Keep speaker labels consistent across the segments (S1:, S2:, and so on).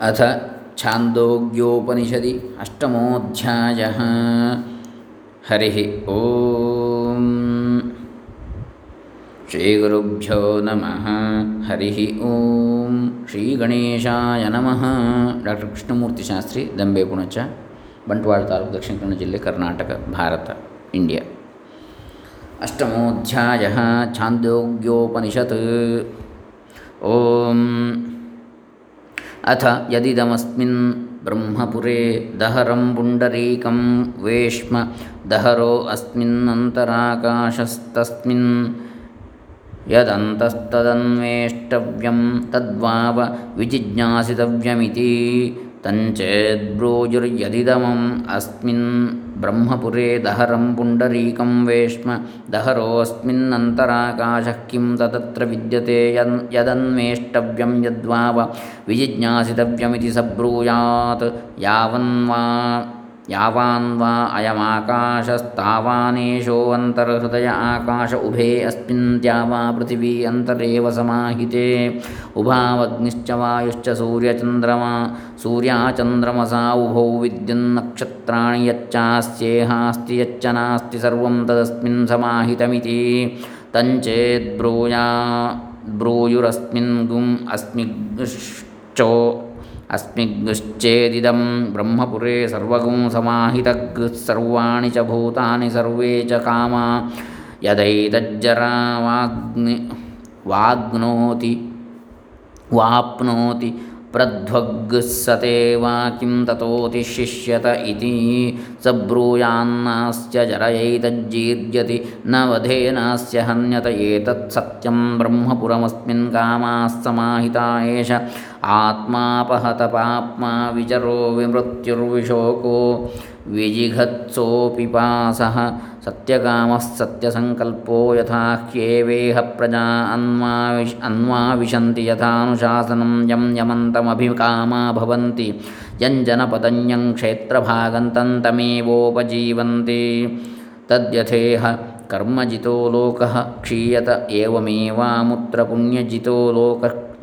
S1: अथ छान्दोग्योपनिषदि अष्टमोऽध्यायः हरिः ॐ श्रीगुरुभ्यो नमः हरिः ॐ ಶ್ರೀಗಣೇಶಾಯ ನಮಃ ಡಾಕ್ಟರ್ ಕೃಷ್ಣಮೂರ್ತಿ ಶಾಸ್ತ್ರಿ ದಂಬೆ ಪುಣಚ ಬಂಟ್ವಾಳ ತಾಲೂಕು ದಕ್ಷಿಣ ಕನ್ನಡ ಜಿಲ್ಲೆ ಕರ್ನಾಟಕ ಭಾರತ ಇಂಡಿಯಾ ಅಷ್ಟಮೋಧ್ಯಾಯ ಛಾಂದೋಗ್ಯೋಪನಿಷತ್ ಓಂ ಅಥ ಯದಿದಮಸ್ಮಿನ್ ಬ್ರಹ್ಮಪುರೇ ದಹರಂ ಪುಂಡರೀಕಂ ವೇಶ್ಮ ದಹರೋ ಅಸ್ಮಿನ್ನಂತರಾಕಾಶಸ್ತಸ್ಮಿನ್ ಯದಂತಸ್ತದನ್ವೇಷ್ಟವ್ಯಂ ತದ್ವಾವ ವಿಜಿಜ್ಞಾಸಿತವ್ಯಮಿತಿ तञ्चेद्ब्रूजुर्यदिदमम् अस्मिन् ब्रह्मपुरे दहरं पुण्डरीकं वेश्म दहरोऽस्मिन्नन्तराकाशः किं तदत्र विद्यते यन् यदन्वेष्टव्यं यद्वाव विजिज्ञासितव्यमिति स ब्रूयात् यावन्वा यावान् वा अयमाकाशस्तावानेशोऽन्तर्हृदय आकाश उभे अस्मिन् वा पृथिवी अन्तरेव समाहिते। उभावग्निश्च वायुश्च सूर्यचन्द्रमा। सूर्याचन्द्रमसा उभौ विद्युन्नक्षत्राणि यच्चास्येहास्ति यच्च नास्ति सर्वं तदस्मिन् समाहितमिति। तञ्चेद्ब्रूया ब्रूयुरस्मिन् गुम् अस्मिश्चो अस्मिग्श्चेदिदं ब्रह्मपुरे सर्वगुं समाहितग् सर्वाणि च भूतानि सर्वे च कामा। यदैतज्जरा वाग्नि वाग्नोति, वाप्नोति प्रध्वग्सते वा किं ततोतिशिष्यत इति। स ब्रूयान्नास्य जरयैतज्जीर्यति, न वधेनास्य हन्यत एतत् सत्यं ब्रह्मपुरमस्मिन् कामाः समाहिता एष। आत्मापहतपाप्मा विचरो विमृत्युर्विशोको विजिघत्सोऽपिपासः सत्यकामः सत्यसङ्कल्पो यथा ह्येवेह प्रजा अन्वाविश अन्वाविशन्ति यथानुशासनं यं यमन्तमभिकामा भवन्ति यञ्जनपदन्यं क्षेत्रभागन्तन्तमेवोपजीवन्ति तद्यथेह कर्मजितो लोकः क्षीयत एवमेवामुत्र पुण्यजितो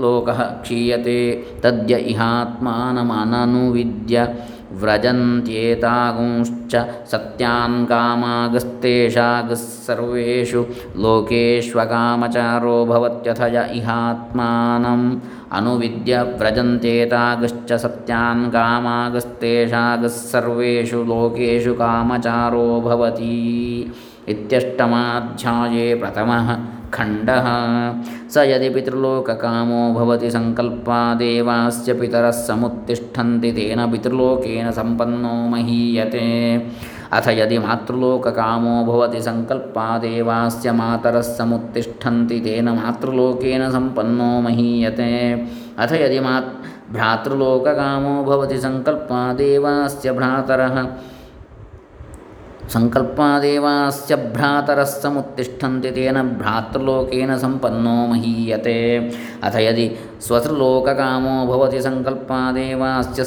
S1: लोकः क्षीयते। तद्य इहात्मानमननुविद्य व्रजन्त्येतागुंश्च सत्यान् कामागस्तेषागः सर्वेषु लोकेष्वकामचारो भवत्यथ य इहात्मानम्। अनुविद्य व्रजन्त्येतागश्च सत्यान् कामागस्तेषागः लोकेषु कामचारो भवति। इत्यष्टमाध्याये प्रथमः खण्डः। स यदि पितृलोककामो भवति सङ्कल्पादेवास्य पितरः समुत्तिष्ठन्ति, तेन पितृलोकेन सम्पन्नो महीयते। अथ यदि मातृलोककामो भवति सङ्कल्पादेवास्य मातरः समुत्तिष्ठन्ति, तेन मातृलोकेन सम्पन्नो महीयते। अथ यदि मा भ्रातृलोककामो भवति सङ्कल्पादेवास्य भ्रातरः संकल्पादेवास्य भ्रातरः समुत्तिष्ठन्ति तेन भ्रातृलोकेन सम्पन्नो महीयते। अथ यदि स्वतृलोककामो भवति सङ्कल्पादेवास्य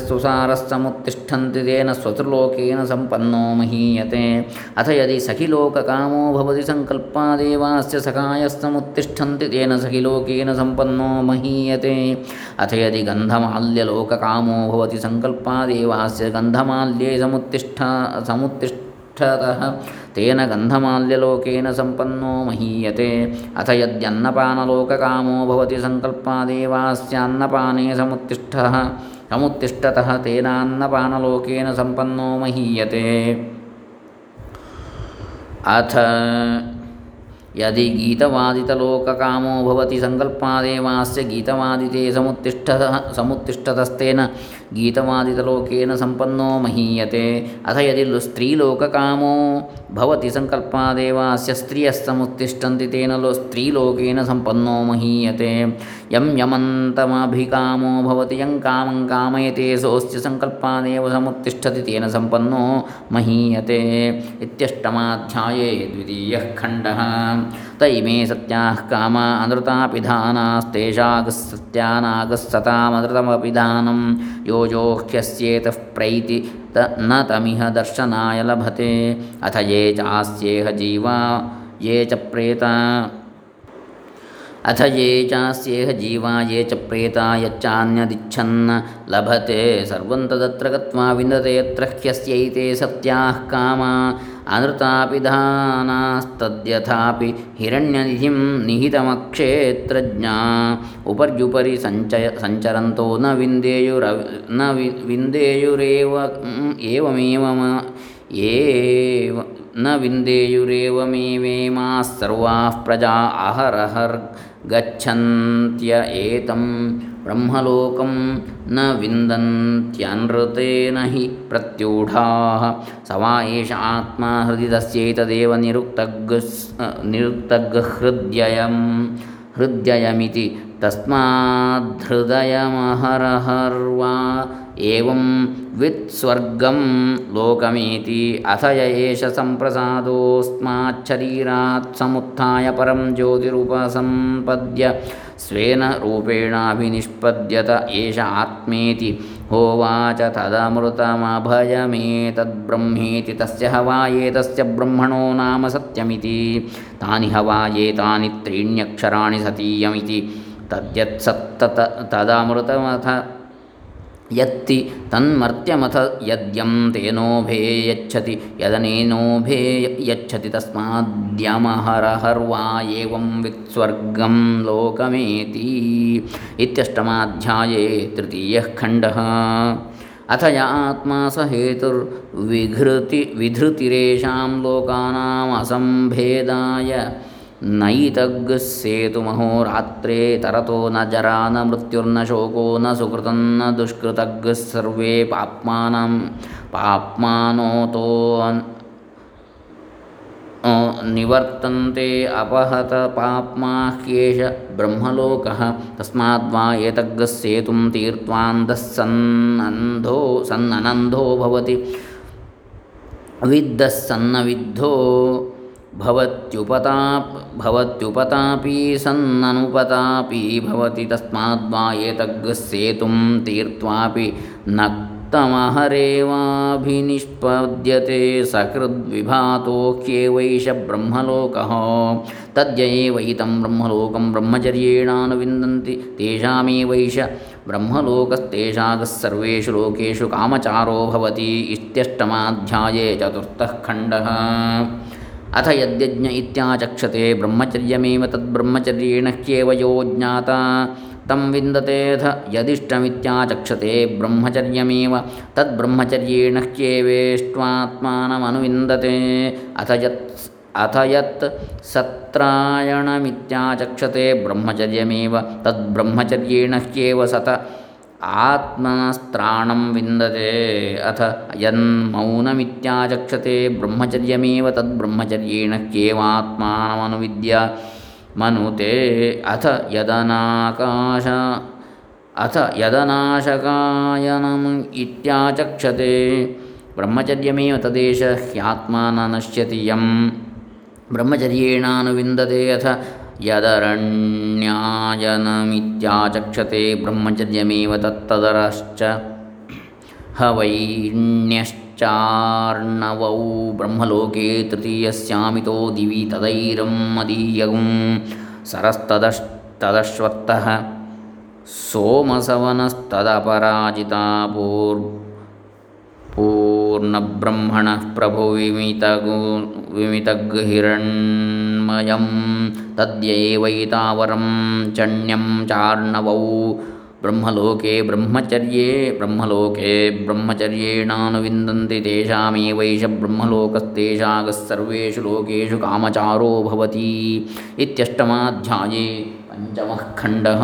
S1: समुत्तिष्ठन्ति तेन स्वतृलोकेन सम्पन्नो महीयते। अथ यदि सखिलोककामो भवति सङ्कल्पादेवास्य सखायः तेन सखिलोकेन सम्पन्नो महीयते। अथ यदि गन्धमाल्यलोककामो भवति सङ्कल्पादेवास्य समुत्तिष्ठा समुत्तिष्ठ ಅನುಷ್ಠತಃ ತೇನ ಗಂಧಮಾಲ್ಯಲೋಕೇನ ಸಂಪನ್ನೋ ಮಹೀಯತೆ. ಅಥ ಯದ್ಯನ್ನಪಾನಲೋಕಕಾಮೋ ಭವತಿ ಸಂಕಲ್ಪಾದೇವಾಸ್ಯಾನ್ನಪಾನೇ ಸಮುತ್ತಿಷ್ಠ. ಸಮುತ್ತಿಷ್ಠತಃ ತೇನಾನ್ನಪಾನಲೋಕೇನ ಸಂಪನ್ನೋ ಮಹೀಯತೆ. ಅಥ ಯದಿ ಗೀತವಾದಿತಲೋಕಕಾಮೋ ಭವತಿ ಸಂಕಲ್ಪಾದೇವಾಸ್ಯ ಗೀತವಾದಿತೆ ಸಮುತ್ತಿಷ್ಠ ಸಮುತ್ತಿಷ್ಠತಸ್ತೇನ ಗೀತವಾದಿತಲೋಕೇನ ಸಂಪನ್ನೋ ಮಹೀಯತೆ ಅಥ ಯದಿಲ್ಲು ಸ್ತ್ರೀಲೋಕಕಾಮೋ ಭವತಿ ಸಂಕಲ್ಪಾದೇವಾಸ್ಯ ಸ್ತ್ರೀಯಸ್ತಮುತ್ತಿಷ್ಠಂತಿ ತೇನ ಲೋ ಸ್ತ್ರೀಲೋಕೇನ ಸಂಪನ್ನೋ ಮಹೀಯತೆ ಯಂ ಯಮಂತಮಭಿಕಾಮೋ ಭವತಿ ಯಂ ಕಾಮಂ ಕಾಮಯತೆ ಸೋಸ್ತಿ ಸಂಕಲ್ಪಾದೇವ ಸಮುತ್ತಿಷ್ಠತಿ ತೇನ ಸಂಪನ್ನೋ ಮಹೀಯತೆ ಇತ್ಯಷ್ಟಮಾಧ್ಯಾಯೇ ದ್ವಿತೀಯ ಖಂಡ त इमे सत्याः कामा अनृतापिधानास्तेषागः सत्यानागः सतामनृतमपिधानं यो जोह्यस्येतः प्रैति त न तमिह दर्शनाय लभते। अथ ये चास्येह जीवा, ये च प्रेता। अथ ये चास्येह जीवा ये च प्रेता यच्चान्यदिच्छन्न लभते सर्वं तदत्र गत्वा विन्दते यत्र ह्यस्यैते सत्याः कामा अनृतापि धानास्तद्यथापि हिरण्यनिधिं निहितमक्षेत्रज्ञा उपर्युपरि सञ्चय सञ्चरन्तो न विन्देयुरव न वि विन्देयुरेव एवमेव एव न विन्देयुरेवमेवेमाः सर्वाः प्रजा अहरहर्गच्छन्त्य एतं ब्रह्मलोकं न विन्दन्त्यनृतेन हि प्रत्यूढाः स वा एष आत्मा हृदि तस्यैतदेव निरुक्तग् निरुक्तगहृद्ययं हृद्ययमिति तस्माद्धृदयमहरहर्वा एवं वित्स्वर्गं लोकमेति अथ य एष सम्प्रसादोऽस्माच्छरीरात् समुत्थाय परं ज्योतिरुपसम्पद्य स्वेन रूपेणाभिनिष्पद्यत एष आत्मेति होवाच तदमृतमभयमेतद्ब्रह्मेति तस्य हवायेतस्य ब्रह्मणो नाम सत्यमिति। तानि हवायेतानि त्रीण्यक्षराणि सतीयमिति। तद्यत्सत्तत तदमृतमथ ಯತ್ತಿ ತನ್ಮರ್ತ್ಯಮಥ ಯದ್ಯಂ ತೇನೋಭೇಯಚ್ಛತಿ ಯದನೇನೋಭೇಯ ಯಚ್ಛತಿ ತಸ್ಮಾದ್ಯಮಹರಹರ್ವಾ ಏವಂ ವಿತ್ಸ್ವರ್ಗಂ ಲೋಕಮೇತಿ ಇತ್ಯಷ್ಟಮಾಧ್ಯಾಯೇ ತೃತೀಯಃ ಖಂಡಃ. ಅಥ ಯ ಆತ್ಮಾ ಸ ಹೇತುರ್ವಿಘೃತಿ ವಿಧೃತಿರೇಷಾಂ ಲೋಕಾನಾಮಸಂಭೇದಾಯ लोकानामसम्भेदाय नैतग्सेतुमहो रात्रे तरतो न जरा न मृत्युर्न शोको न सुकृतं न दुष्कृतग् सर्वे पाप्मानं पाप्मानोतो निवर्तन्ते अपहत पाप्मा ह्येष ब्रह्मलोकः। तस्माद्वा एतग्सेतुं तीर्त्वान्दः सन्नन्धो सन्ननन्धो भवति। विद्धः सन्नविद्धो भवत्युपताप्, भवत्युपतापि सन्ननुपतापि भवति तस्माद्वा एतग्सेतुं तीर्त्वापि नक्तमहरेवाभिनिष्पद्यते सकृद्विभातो ह्येवैष ब्रह्मलोकः। तद्य एवैतं ब्रह्मलोकं ब्रह्मचर्येणानुविन्दन्ति। तेषामेवैष ब्रह्मलोकस्तेषागः सर्वेषु लोकेषु कामचारो भवति। इत्यष्टमाध्याये चतुर्थः खण्डः। अथ यद्यज्ञ इत्याचक्षते ब्रह्मचर्यमेव तद्ब्रह्मचर्येण ह्येव यो ज्ञाता। तं विन्दतेऽथ यदिष्टमित्याचक्षते ब्रह्मचर्यमेव तद्ब्रह्मचर्येण ह्येवेष्ट्वात्मानमनुविन्दते। अथ यत् अथ यत् सत्रायणमित्याचक्षते ब्रह्मचर्यमेव तद्ब्रह्मचर्येण ह्येव सत ಆತ್ಮಸ್ತ್ರಾಣಂ ವಿಂದದೆ ಅಥ ಯನ್ಮೌನಮಿತ್ಯಾಚಕ್ಷತೆ ಬ್ರಹ್ಮಚರ್ಯಮೇವ ತದ್ಬ್ರಹ್ಮಚರ್ಯೇಣ ಕೇವಾತ್ಮಾನಮನುವಿದ್ಯ ಮನುತೆ ಅಥ ಯದನಾಕಾಶ ಅಥ ಯದನಾಶಕಾಯನಂ ಇತ್ಯಾಚಕ್ಷತೆ ಬ್ರಹ್ಮಚರ್ಯಮೇವ ತದೇಶ ಹ್ಯಾತ್ಮಾನ ನಶ್ಯತಿ ಯಂ ಬ್ರಹ್ಮಚರ್ಯೇಣಾನುವಿಂದತೆ ಅಥ यदरण्यायनमित्याचक्षते ब्रह्मचर्यमेव तत्तदरश्च हवैण्यश्चार्णवौ ब्रह्मलोके तृतीयस्यामितो दिवि तदैरं मदीयगुं सरस्तदस्तदश्वत्तः सोमसवनस्तदपराजिता पूर् पूर्णब्रह्मणः प्रभुविमितगु विमितग्हिरण्मयं तद्यैवैतावरं चण्यं चार्णवौ। ब्रह्मलोके ब्रह्मचर्ये ब्रह्मलोके ब्रह्मचर्येणानुविन्दन्ति तेषामेवैष ब्रह्मलोकस्तेषागः सर्वेषु लोकेषु कामचारो भवति। इत्यष्टमाध्याये पञ्चमः खण्डः।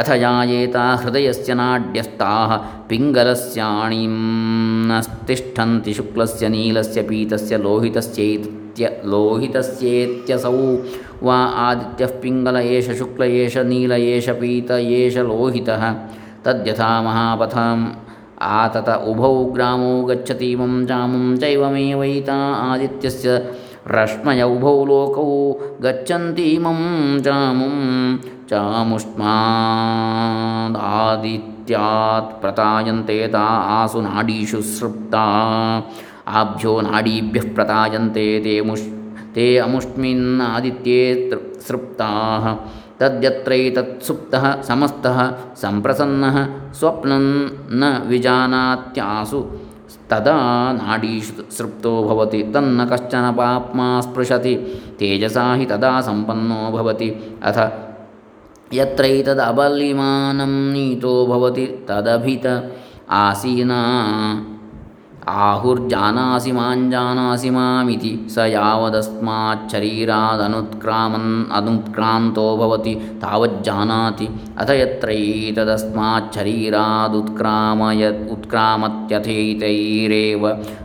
S1: अथ यायेता हृदयस्य नाड्यस्ताः पिङ्गलस्याणीम्नस्तिष्ठन्ति शुक्लस्य नीलस्य पीतस्य ಆದಿತ್ಯ ಲೋಹಿತಸ್ಯೇತ್ಯಸೌ ವಾ ಆದಿತ್ಯಃ ಪಿಂಗಲ ಏಷ ಶುಕ್ಲ ಏಷ ನೀಲ ಏಷ ಪೀತ ಏಷ ಲೋಹಿತಃ ತದ್ಯಥಾ ಮಹಾಪಥಾಂ ಆತತ ಉಭೌ ಗ್ರಾಮೋ ಗಚ್ಚತೀಮಂ ಚಾಮಂ ಚೈವಮೇವೈತ ಆದಿತ್ಯಸ್ಯ ರಶ್ಮಯ ಉಭೌ ಲೋಕೌ ಗಚ್ಚಂತೀಮಂ ಚಾಮುಂ ಚಾಮುಷ್ಮಾದಾದಿತ್ಯಾತ್ ಪ್ರತಾಯಂತೆ ತಾ ಆಸು ನಾಡೀಷು ಸೃಪ್ತಾ ಆಭ್ಯೋ ನಾಡೀಭ್ಯ ಪ್ರತಾಯಂತೆ ತೇ ಮುಷ್ ತೇ ಅಮುಷ್ಮಿನ್ನಾದಿತ್ಯೇ ತೃ ಸೃಪ್ತಾ ತದ್ಯತ್ರೈತತ್ಸುಪ್ತಃ ಸಮಸ್ತಃ ಸಂಪ್ರಸನ್ನಃ ಸ್ವಪ್ನನ್ನ ವಿಜಾನಾತ್ಯಾಸು ತದಾ ನಾಡೀಷು ಸೃಪ್ತೋ ಭವತಿ ತನ್ನ ಕಶ್ಚನ ಪಾಪ್ಮಾ ಸ್ಪೃಶತಿ ತೇಜಸಾ ಹಿ ತದಾ ಸಂಪನ್ನೋ ಭವತಿ ಅಥ ಯತ್ರೈತದಬಲಿಮಾನಂ ನೀತೋ ಭವತಿ ತದಭಿತ ಆಸೀನಾ आहुर्जानासि माञ्जानासि मामिति स यावदस्माच्छरीरादनुत्क्रामन् अनुत्क्रान्तो भवति तावज्जानाति अथ यत्रैतदस्माच्छरीरादुत्क्रामयत् उत्क्रामत्यथैतैरेव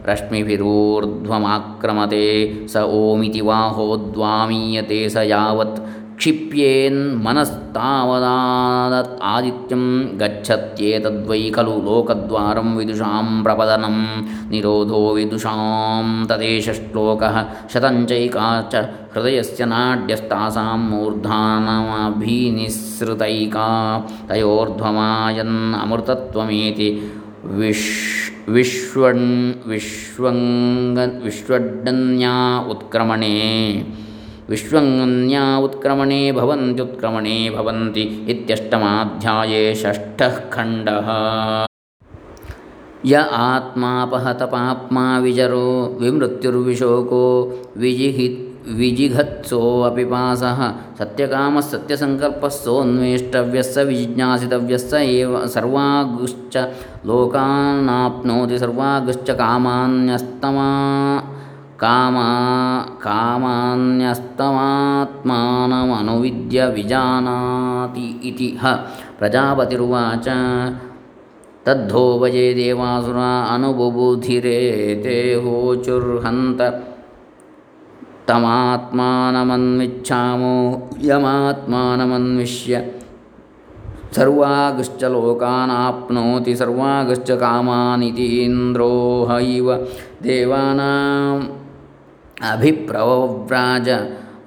S1: रश्मिभिरूर्ध्वमाक्रमते स ओमिति वाहोद्वामीयते स यावत् क्षिप्येन्मनस्तावदादत् आदित्यं गच्छत्येतद्वै खलु लोकद्वारं विदुषां प्रपदनं निरोधो विदुषां तदेश श्लोकः शतञ्चैका च हृदयस्य नाड्यस्तासां मूर्धानमभिनिसृतैका तयोर्ध्वमायन् अमृतत्वमेति विश् विश्वन् विश्वङ्ग विश्वड्डन्या उत्क्रमणे ವಿಶ್ವನ್ಯಾ ಉತ್ಕ್ರಮಣೇ ಭವಂತ್ಯುತ್ಕ್ರಮಣೇ ಭವಂತಿ ಇತ್ಯಷ್ಟಮಾಧ್ಯಾಯೇ ಷಷ್ಠಃ ಖಂಡಃ ಯ ಆತ್ಮಾಪಹತಪಾಪ್ಮಾ ವಿಜರೋ ವಿಮೃತ್ಯುರ್ವಿಶೋಕೋ ವಿಜಿಹಿ ವಿಜಿಘತ್ಸೋ ಅಪಿಪಾಸ ಸತ್ಯಕಾಮಸ್ಸತ್ಯಸಂಕಲ್ಪಸ್ಸೋನ್ವೇಷ್ಟವ್ಯಸ್ಸ ವಿಜಿಜ್ಞಾಸಿತವ್ಯಸ್ಸ ಏವ ಸರ್ವಾಗುಶ್ಚ ಲೋಕಾನಾಪ್ನೋತಿ ಸರ್ವಾಗುಶ್ಚ ಕಾಮಾನ್ಯಸ್ತಮಾ कामा, कामान्यस्तमात्मानमनुविद्य विजानाति इति। ह। प्रजापतिरुवाच, तद्धो वजे देवासुरा अनुबुबुधिरे ते होचुर्हन्त। तमात्मानमन्विच्छामो, यमात्मानमन्विष्य। सर्वागश्च लोकानाप्नोति, सर्वागश्च कामानिति इन्द्रो हैव देवानाम् अभिप्रव्राज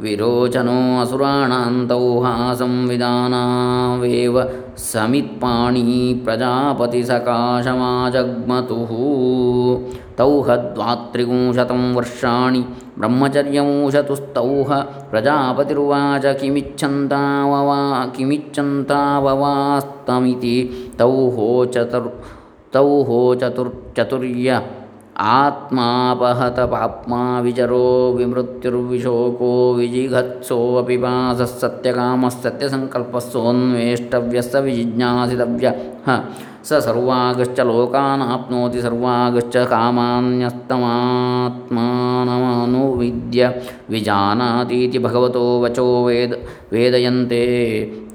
S1: विरोचनो असुराणान्तौहासंविधानावेव समित्पाणी प्रजापतिसकाशमाजग्मतुः। तौह द्वात्रिंशतं वर्षाणि ब्रह्मचर्यमूषतुस्तौह प्रजापतिरुवाच किमिच्छन्ताववा, किमिच्छन्ताववास्तमिति तौहो चतुर् तौहो चतुर्चतुर्य आत्मापहतपाप्मा विचरो विमृत्युर्विशोको विजिघत्सोऽपि पासः सत्यकामः सत्यसङ्कल्पः सोन्वेष्टव्यः स स सर्वागश्च लोकानाप्नोति सर्वागश्च कामान्यस्तमात्मानमनुविद्य विजानातीति भगवतो वचो वेद, वेदयन्ते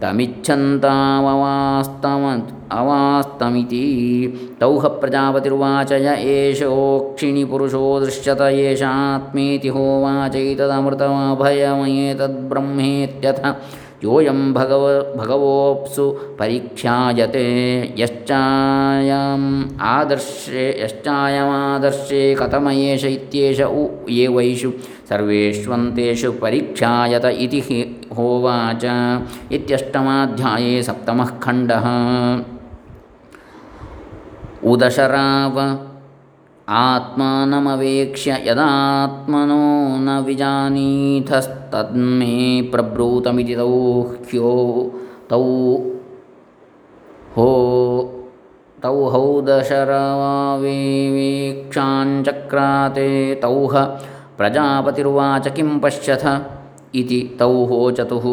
S1: तमिच्छन्तामवास्तम अवास्तमिति। तौह प्रजापतिर्वाच य एषोक्षिणिपुरुषो दृश्यत एषात्मेति होवाचैतदमृतमभयमयेतद्ब्रह्मेत्यथ। योऽयं भगव, भगवोऽप्सु परीक्षायते, यश्चायम् आदर्शे, यश्चायमादर्शे कथमयेष इत्येष उ, ये वैषु सर्वेष्वन्तेषु परीक्षायत इति होवाच। इत्यष्टमाध्याये सप्तमः खण्डः। आत्मानमवेक्ष्य यदात्मनो न विजानीतस्तन्मे प्रब्रूतमिति तौ ह्यो तौ हो तौ हौ दशरवावेक्षाञ्चक्राते तौह प्रजापतिर्वाच किं पश्यथ इति तौ होचतुः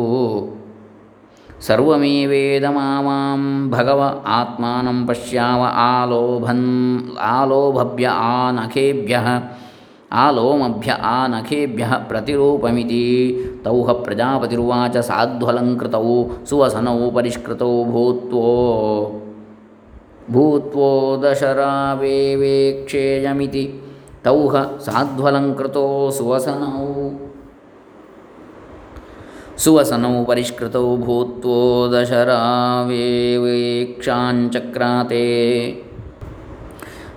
S1: सर्वमेवेदमामां भगव आत्मानं पश्याव आलोभन् आलोभभ्य आनखेभ्यः, आलोमभ्य आनखेभ्यः प्रतिरूपमिति। तौह प्रजापतिरुवाच साध्वलङ्कृतौ, सुवसनौ परिष्कृतौ भूत्वो। भूत्वो दशरावेवेक्षेयमिति। तौह साध्वलङ्कृतो, सुवसनौ सुवसनौ परिष्कृतौ भूत्वो दशरावेवेक्षाञ्चक्राते।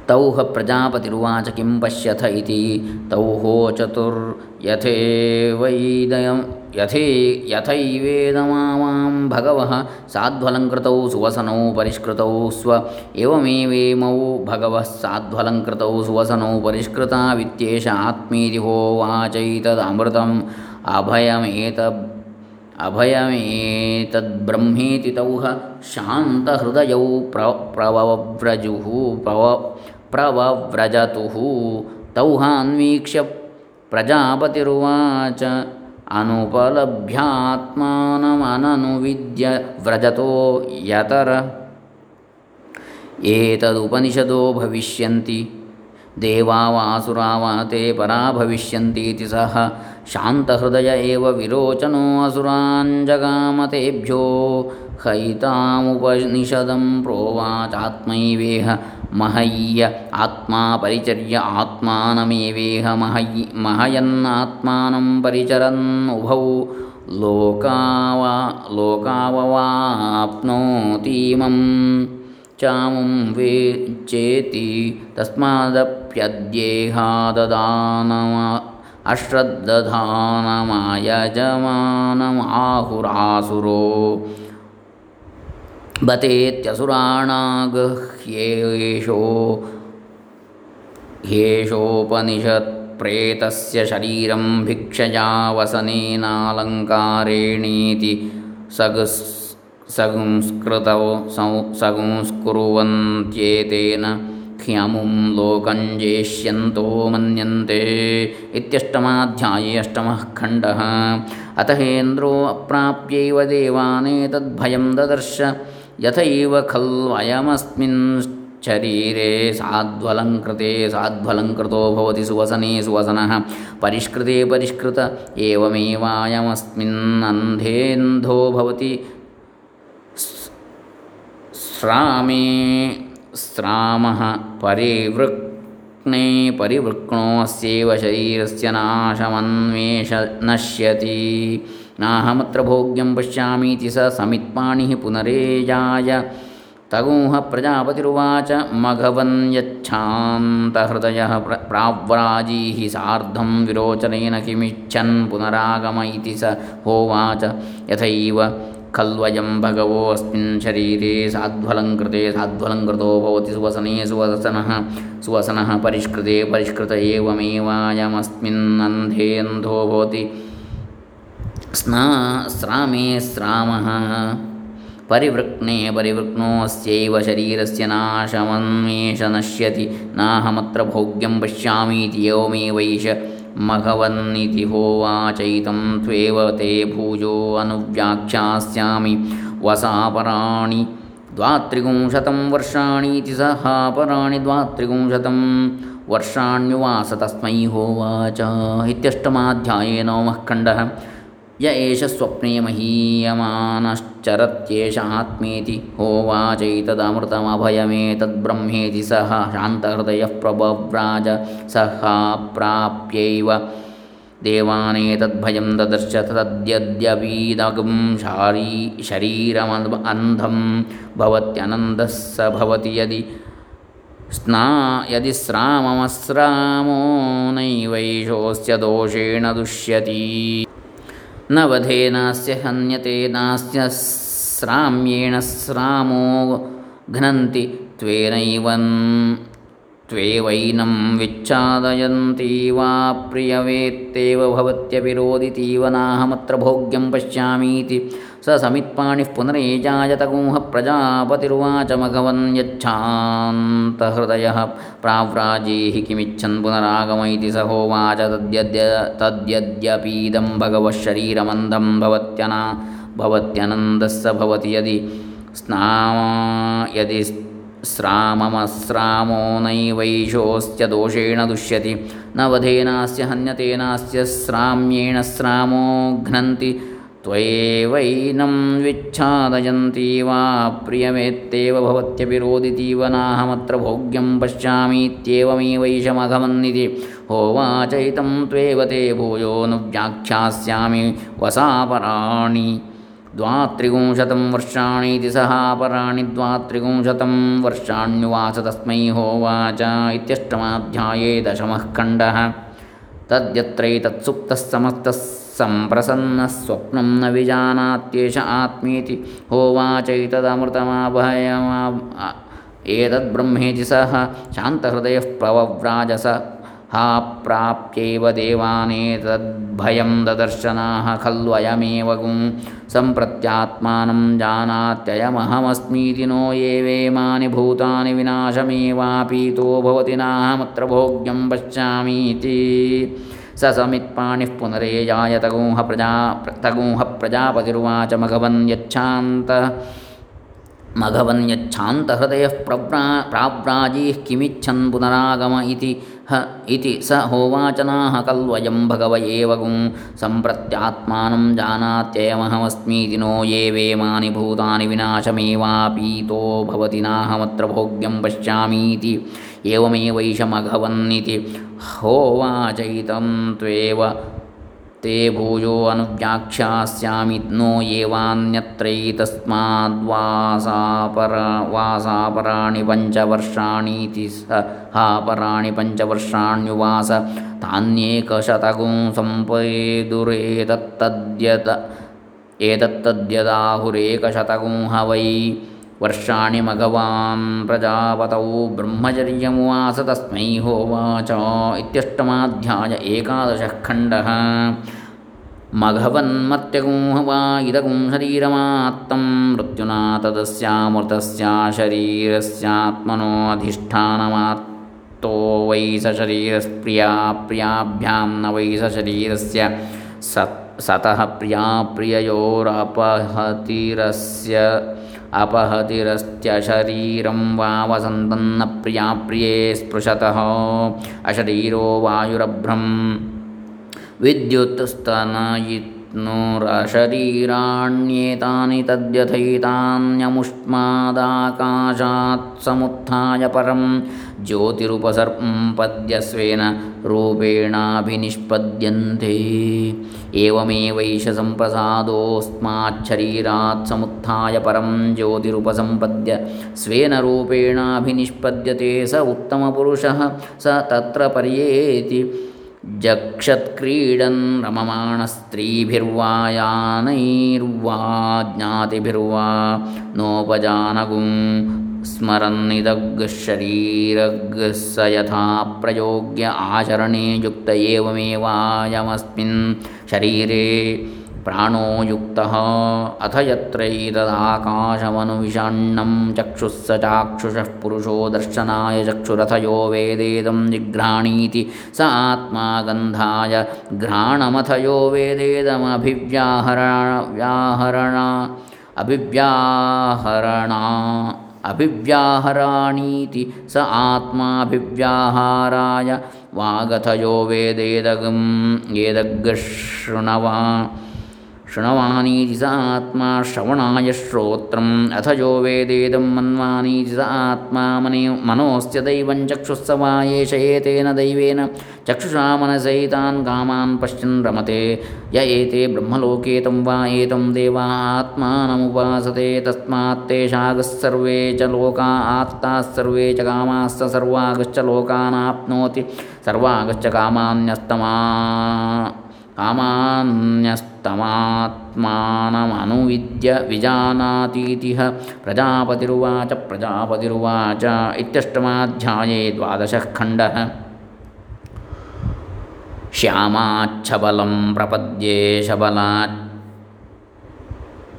S1: तौह प्रजापतिरुवाच किं पश्यथ इति। तौहो चतुर्यथेवैदयं यथे यथैवेदमावां भगवः साध्वलङ्कृतौ सुवसनौ परिष्कृतौ स्व एवमेवेमौ भगवः साध्वलङ्कृतौ सुवसनौ परिष्कृता वित्तेष आत्मीति होवाचैतदमृतम्। अभयमेत अभयमेतद्ब्रह्मेति तौह शान्तहृदयौ प्र, प्रवव्रजुः प्रव प्रवव्रजतुः तौहान्वीक्ष्य प्रजापतिरुवाच अनुपलभ्यात्मानमननुविद्य व्रजतो यतर। एतदुपनिषदो भविष्यन्ति। देवा वासुरा वा ते परा भविष्यन्तीति सः शान्तहृदय एव विरोचनो असुराञ्जगामतेभ्यो हैतामुपनिषदं प्रोवाचात्मैवेह महय्य आत्मा परिचर्य आत्मानमेवेह महय् महयन्नात्मानं परिचरन् उभौ लोकावा लोकाववाप्नोतीमम् चामुं वेच्चेति तस्मादप्यद्येहाददानम अश्रद्दधानमायजमानमाहुरासुरो बतेत्यसुराणागह्येषो ह्येषोपनिषत्प्रेतस्य शरीरं भिक्षया वसनेनालङ्कारेणीति सगस् सगुंस्कृतौ सं सगुंस्कुर्वन्त्येतेन ह्यमुं लोकञ्जेष्यन्तो मन्यन्ते इत्यष्टमाध्याये अष्टमः खण्डः अत हेन्द्रो अप्राप्यैव देवानेतद्भयं ददर्श यथैव खल्वयमस्मिन् शरीरे साध्वलङ्कृते साध्वलङ्कृतो भवति सुवसने सुवसनः परिष्कृते परिष्कृत एवमेवायमस्मिन्नन्धेन्धो भवति श्रामे स्रामः परिवृक्णे परिवृक्णोऽस्यैव शरीरस्य नाशमन्वेष नश्यति नाहमत्र भोग्यं पश्यामीति स समित्पाणिः पुनरेजाय। तगूह प्रजापतिरुवाच, मघवन् यच्छान्तहृदयः प्र प्राव्राजीः सार्धं विरोचनेन किमिच्छन् पुनरागम स होवाच। यथैव ಖಲ್ವಯಂ ಭಗವೋ ಅಸ್ಮಿನ್ ಶರೀರೆ ಸಾಧ್ವಲಂಕೃತೆ ಸಾಧ್ವಲಂಕೃತೋ ಭವತಿ ಸುವಸನೆ ಸುವಸನಃ ಸುವಸನಃ ಪರಿಷ್ಕೃತೆ ಪರಿಷ್ಕೃತ ಏವಮೇವಾಯಮಸ್ಮಿನ್ನಂಧೇಂಧೋ ಭವತಿ ಸ್ನಾ ಸ್ರಾಮೇ ಸ್ರಾಮಃ ಪರಿವೃಕ್ನೆ ಪರಿವೃಕ್ನೋಸ್ಯೈವ ಶರೀರಸ್ಯ ನಾಶಮನ್ವೇಷ ನಶ್ಯತಿ ನಾಹಮತ್ರ ಭೋಗ್ಯಂ ಪಶ್ಯಾಮೀತಿ ಯೋಮೇವೈಷ मघवन्निति होवाचैतं त्वेव ते भूजो अनुव्याख्यास्यामि वसापराणि द्वात्रिगुंशतं वर्षाणीति सः पराणि द्वात्रिगुंशतं वर्षाण्युवास तस्मै होवाच इत्यष्टमाध्याये नवमः खण्डः य एष स्वप्ने महीयमानश्चरत्येष आत्मेति होवाचैतदमृतमभयमेतद्ब्रह्मेति सः शान्तहृदयः प्रबव्राज सः प्राप्यैव देवानेतद्भयं ददर्श तद्यद्यपीदगं शारी शरीरमन्धं भवत्यनन्दः स भवति यदि स्ना यदि स्राममस्रामो नैवैषोऽस्य दोषेण दुष्यति। ನ ವಧೇನಾಸ್ಯ ಹನ್ಯತೆ ನಾಸ್ಯ ಸ್ರಾಮ್ಯೇಣ ಸ್ರಾಮೋ ಘ್ನಂತಿ ತ್ವೇನೈವನ್ ತ್ವೇವೈನಂ ವಿಚ್ಛಾದಯಂತೀವಾ ಪ್ರಿಯವೇತ್ತೇವ ಭವತ್ಯವಿರೋದಿತೀವ ನಾಹಮತ್ರ ಭೋಗ್ಯಂ ಪಶ್ಯಾಮೀತಿ भोग्यं पश्यामीति स समित्पाणिः पुनरेजायतगुंह प्रजापतिरुवाच मघवन् यच्छान्तहृदयः प्राव्राजीः किमिच्छन् पुनरागम इति स होवाच तद्यद्य तद्यद्यपीदं भगवः शरीरमन्दं भवत्यना भवत्यनन्दः स भवति यदि स्नाम यदि स्राममस्रामो नैवैषोऽस्य दोषेण दुष्यति न वधेनास्य हन्यतेनास्य स्राम्येण स्रामो घ्नन्ति त्वयैवैनं विच्छादयन्ती वा प्रियमेत्तेव भवत्यपि रोदितीव नाहमत्र भोग्यं पश्यामीत्येवमेवैषमघमन्निति होवाचैतं त्वेव ते भूयोऽनुव्याख्यास्यामि वसापराणि द्वात्रिगुंशतं वर्षाणीति सः अपराणि द्वात्रिगुंशतं वर्षाण्युवाच तस्मै होवाच इत्यष्टमाध्याये दशमः खण्डः तद्यत्रैतत्सुप्तः समस्तः सम्प्रसन्नः स्वप्नं न विजानात्येष आत्मेति। होवाचैतदमृतमाभयमा एतद्ब्रह्मेति सः शान्तहृदयः प्रवव्राजस। हा प्राप्यैव देवानेतद्भयं ददर्शनाः खल्वयमेव गुं। सम्प्रत्यात्मानं जानात्ययमहमस्मीति नो ये वेमानि भूतानि विनाशमेवापीतो नाहमत्र भोग्यं पश्यामीति ಸ ಸಮಿತ್ಪಾಣಿಃ ಪುನರೇಯಾಯ ತಗೂಹ ಪ್ರಜಾ ತಗೂಹ ಪ್ರಜಾಪತಿರುವಾಚ ಮಘವನ್ ಯಚ್ಛಾಂತ मघवन् यच्छान्तहृदयः प्रव्रा प्राव्राजीः किमिच्छन् पुनरागम इति ह इति स होवाचनाः कल्वयं भगव एव गुं सम्प्रत्यात्मानं जानात्ययमहमस्मीति नो ये वेमानि भूतानि विनाशमेवापीतो भवति नाहमत्र भोग्यं पश्यामीति एवमेवैषमघवन्निति होवाचैतं त्वेव ತೇ ಭೂಯೋ ಅನುವ್ಯಾಖ್ಯಾಸ್ಯಾಮಿ ನೋ ಏವಾನ್ಯತ್ರೈತಸ್ಮಾದ್ವಾಸಾಪರ ವಾಸಾಪರಾಣಿ ಪಂಚವರ್ಷಾಣೀತಿ ಸಹ ಪರಾಣಿ ಪಂಚವರ್ಷಾಣ್ಯುವಾಸ ತಾನ್ಯೇಕಶತಗುಂ ಸಂಪೇದುರೇತತ್ತದ್ಯತ ಏತತ್ತದ್ಯದಾಹುರೇಕಶತಗುಂ ಹವೈ ವರ್ಷಾಣಿ ಮಗವಾನ್ ಪ್ರಜಾಪತೌ ಬ್ರಹ್ಮಚರ್ಯಮುವಾಸ ತಸ್ಮೈ ಹೋವಾಚ ಇತ್ಯಷ್ಟಮಾಧ್ಯಾಯ ಏಕಾದಶಃ ಖಂಡಃ ಮಘವನ್ಮತ್ಯಗುಂಹವಾ ಇದಗುಂ ಶರೀರಮಾತ್ತಂ ಮೃತ್ಯುನಾ ತದಸ್ಯಾಮೃತಸ್ಯ ಶರೀರಸ್ಯಾತ್ಮನೋಧಿಷ್ಠಾನಮಾತ್ತೋ ವೈ ಸ ಶರೀರಸ್ಪ್ರಿಯಾ ಪ್ರಿಯಾಭ್ಯಾಂ ನ ವೈ ಸ ಶರೀರಸ್ಯ ಸತ್ ಸತಃ ಪ್ರಿಯಾ ಪ್ರಿಯಯೋರಪಹತಿರಸ್ಯ प्रिययोरपहतिरस्य अपहतिरस्त्यशरीरं वा वसन्तन्न प्रिया स्पृशतः। अशरीरो वायुरभ्रं। विद्युत्स्तनयित्नुरशरीराण्येतानि तद्यथैतान्यमुष्मादाकाशात् समुत्थाय परं ज्योतिरुपसर्पद्यस्वेन रूपेणाभिनिष्पद्यन्ते। एवमेवैष सम्प्रसादोऽस्माच्छरीरात् समुत्थाय परं ज्योतिरुपसम्पद्य स्वेन रूपेणाभिनिष्पद्यते स उत्तमपुरुषः स तत्र पर्येति जक्षत्क्रीडन् रममाणस्त्रीभिर्वा यानैर्वा ज्ञातिभिर्वा नोपजानगुं स्मरन्निदग्शरीरग् स यथा प्रयोग्य आचरणे युक्त एवमेवायमस्मिन् शरीरे प्राणो युक्तः अथ यत्रैतदाकाशमनुविषण्णं चक्षुः स चाक्षुषः पुरुषो दर्शनाय चक्षुरथ यो वेदेदं जिघ्राणीति। स आत्मा गन्धाय घ्राणमथ यो वेदेदमभिव्याहरण व्याहरण अभिव्याहरणा अभिव्याहराणीति। स आत्माभिव्याहाराय वागथ यो वेदेदगं येदग्शृणवा शृणवानीति स आत्मा श्रवणाय श्रोत्रम् अथ यो वेदेदं मन्वानीति स आत्मा मने मनोऽस्य दैवं चक्षुः स वा एष एतेन दैवेन चक्षुषा मनसैतान् कामान् पश्यन् रमते य एते ब्रह्मलोके तं वा एतं देवा आत्मानमुपासते तस्मात् तेषागः सर्वे च लोका आत्ताः सर्वे च कामाश्च सर्वागश्च लोकानाप्नोति सर्वागश्च कामान्यस्तमा कामान्यस्तमात्मानमनुविद्य विजानातीतिह प्रजापतिरुवाच प्रजापतिरुवाच इत्यष्टमाध्याये द्वादशः खण्डः श्यामाच्छबलं प्रपद्ये शबलात्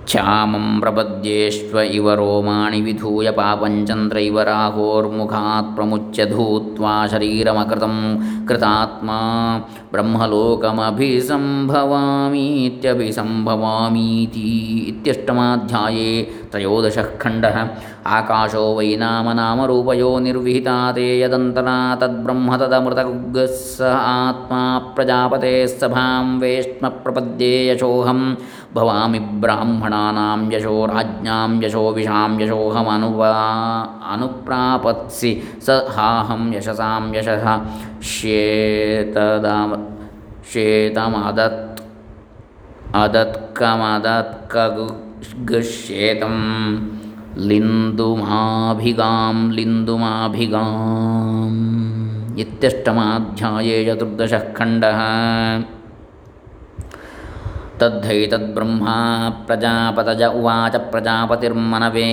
S1: च्छामं प्रपद्येष्व इव रोमाणि विधूय पापञ्चन्द्र इव राहोर्मुखात् प्रमुच्य धूत्वा शरीरमकृतं कृतात्मा ब्रह्मलोकमभिसम्भवामीत्यभिसम्भवामीति इत्यष्टमाध्याये त्रयोदशः खण्डः आकाशो वै नाम नामरूपयो निर्विहिता ते यदन्तरा तद्ब्रह्म तदमृतगुग्गः स आत्मा प्रजापतेः सभां वेश्मप्रपद्ये यशोऽहं भवामि ब्राह्मणानां यशो राज्ञां यशो विशां यशोऽहमनुवा अनुप्रापत्सि स हाहं यशसां यशः। श्येतदा श्येतमदत् ಗಶ್ಯೇತಂ ಲಿಂದುಮಾಭಿಗಾಂ ಲಿಂದುಮಾಭಿಗಾಂ ಇತ್ಯಷ್ಟಮಾಧ್ಯಾಯೇ ಚತುರ್ದಶಃ ಖಂಡಃ तद्धैतद्ब्रह्मा प्रजापतज उवाच प्रजापतिर्मनवे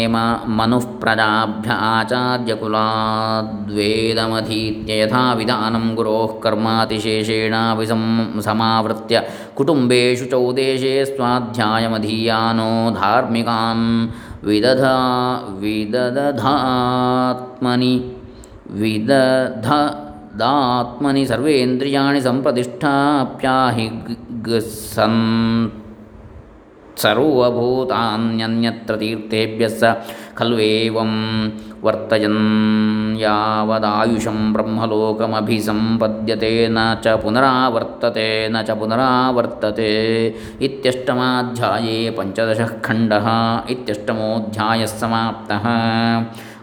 S1: मनुः प्रजाभ्य आचार्यकुलाद्वेदमधीत्य यथाविधानं गुरोः कर्मातिशेषेणापि समावृत्य कुटुम्बेषु चौदेशे स्वाध्यायमधीयानो धार्मिकान् विदधा विदधात्मनि विदध दात्मनि सर्वेन्द्रियाणि सम्प्रतिष्ठाप्याहि ಸನ್ ಸರ್ವಭೂತಾನ್ಯನ್ಯತ್ರ ತೀರ್ಥೇಭ್ಯ ಸ ಖಲ್ವೇವಂ ವರ್ತಯನ್ ಯಾವದಾಯುಷಂ ಬ್ರಹ್ಮಲೋಕಮಭಿಸಂಪದ್ಯತೆ ನ ಚ ಪುನರಾವರ್ತತೆ ನ ಚ ಪುನರಾವರ್ತತೆ ಇತ್ಯಷ್ಟಮಾಧ್ಯಾಯೇ ಪಂಚದಶಃ ಖಂಡಃ ಇತ್ಯಷ್ಟಮೋಧ್ಯಾಯಃ ಸಮಾಪ್ತಃ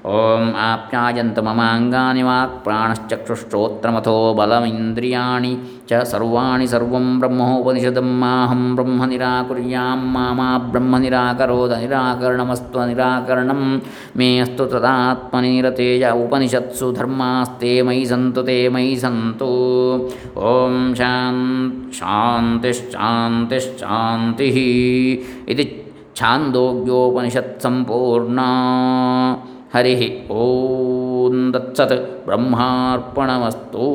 S1: ಓಂ ಆಪ್ಯಾಯಂತ ಮಮಾಂಗಾನಿ ವಾಕ್ ಪ್ರಾಣಶ್ಚಕ್ಷುಶ್ರೋತ್ರಮಥೋ ಬಲಮಿಂದ್ರಿಯಾಣಿ ಚ ಸರ್ವಾಣಿ ಸರ್ವಂ ಬ್ರಹ್ಮೋಪನಿಷದಂ ಮಾಹಂ ಬ್ರಹ್ಮ ನಿರಾಕುರ್ಯಾಂ ಮಾಮಾ ಬ್ರಹ್ಮ ನಿರಾಕರೋದ ನಿರಾಕರಣಮಸ್ತ್ವ ನಿರಾಕರಣಂ ಮೇ ಅಸ್ತು ತದಾತ್ಮನಿರತೇಯ ಉಪನಿಷತ್ಸು ಧರ್ಮಾಸ್ತೆ ಮಯಿ ಸಂತು ತೇ ಮಯಿ ಸಂತು ಓಂ ಶಾಂತಿಶ್ಚಾಂತಿಶ್ಚಾಂತಿಶ್ಚಾಂತಿ ಇದು ಛಾಂದೋಗ್ಯೋಪನಿಷತ್ ಸಂಪೂರ್ಣ ಹರಿ ಓಂ ದತ್ಸತ್ ಬ್ರಹ್ಮಾರ್ಪಣಮಸ್ತೂ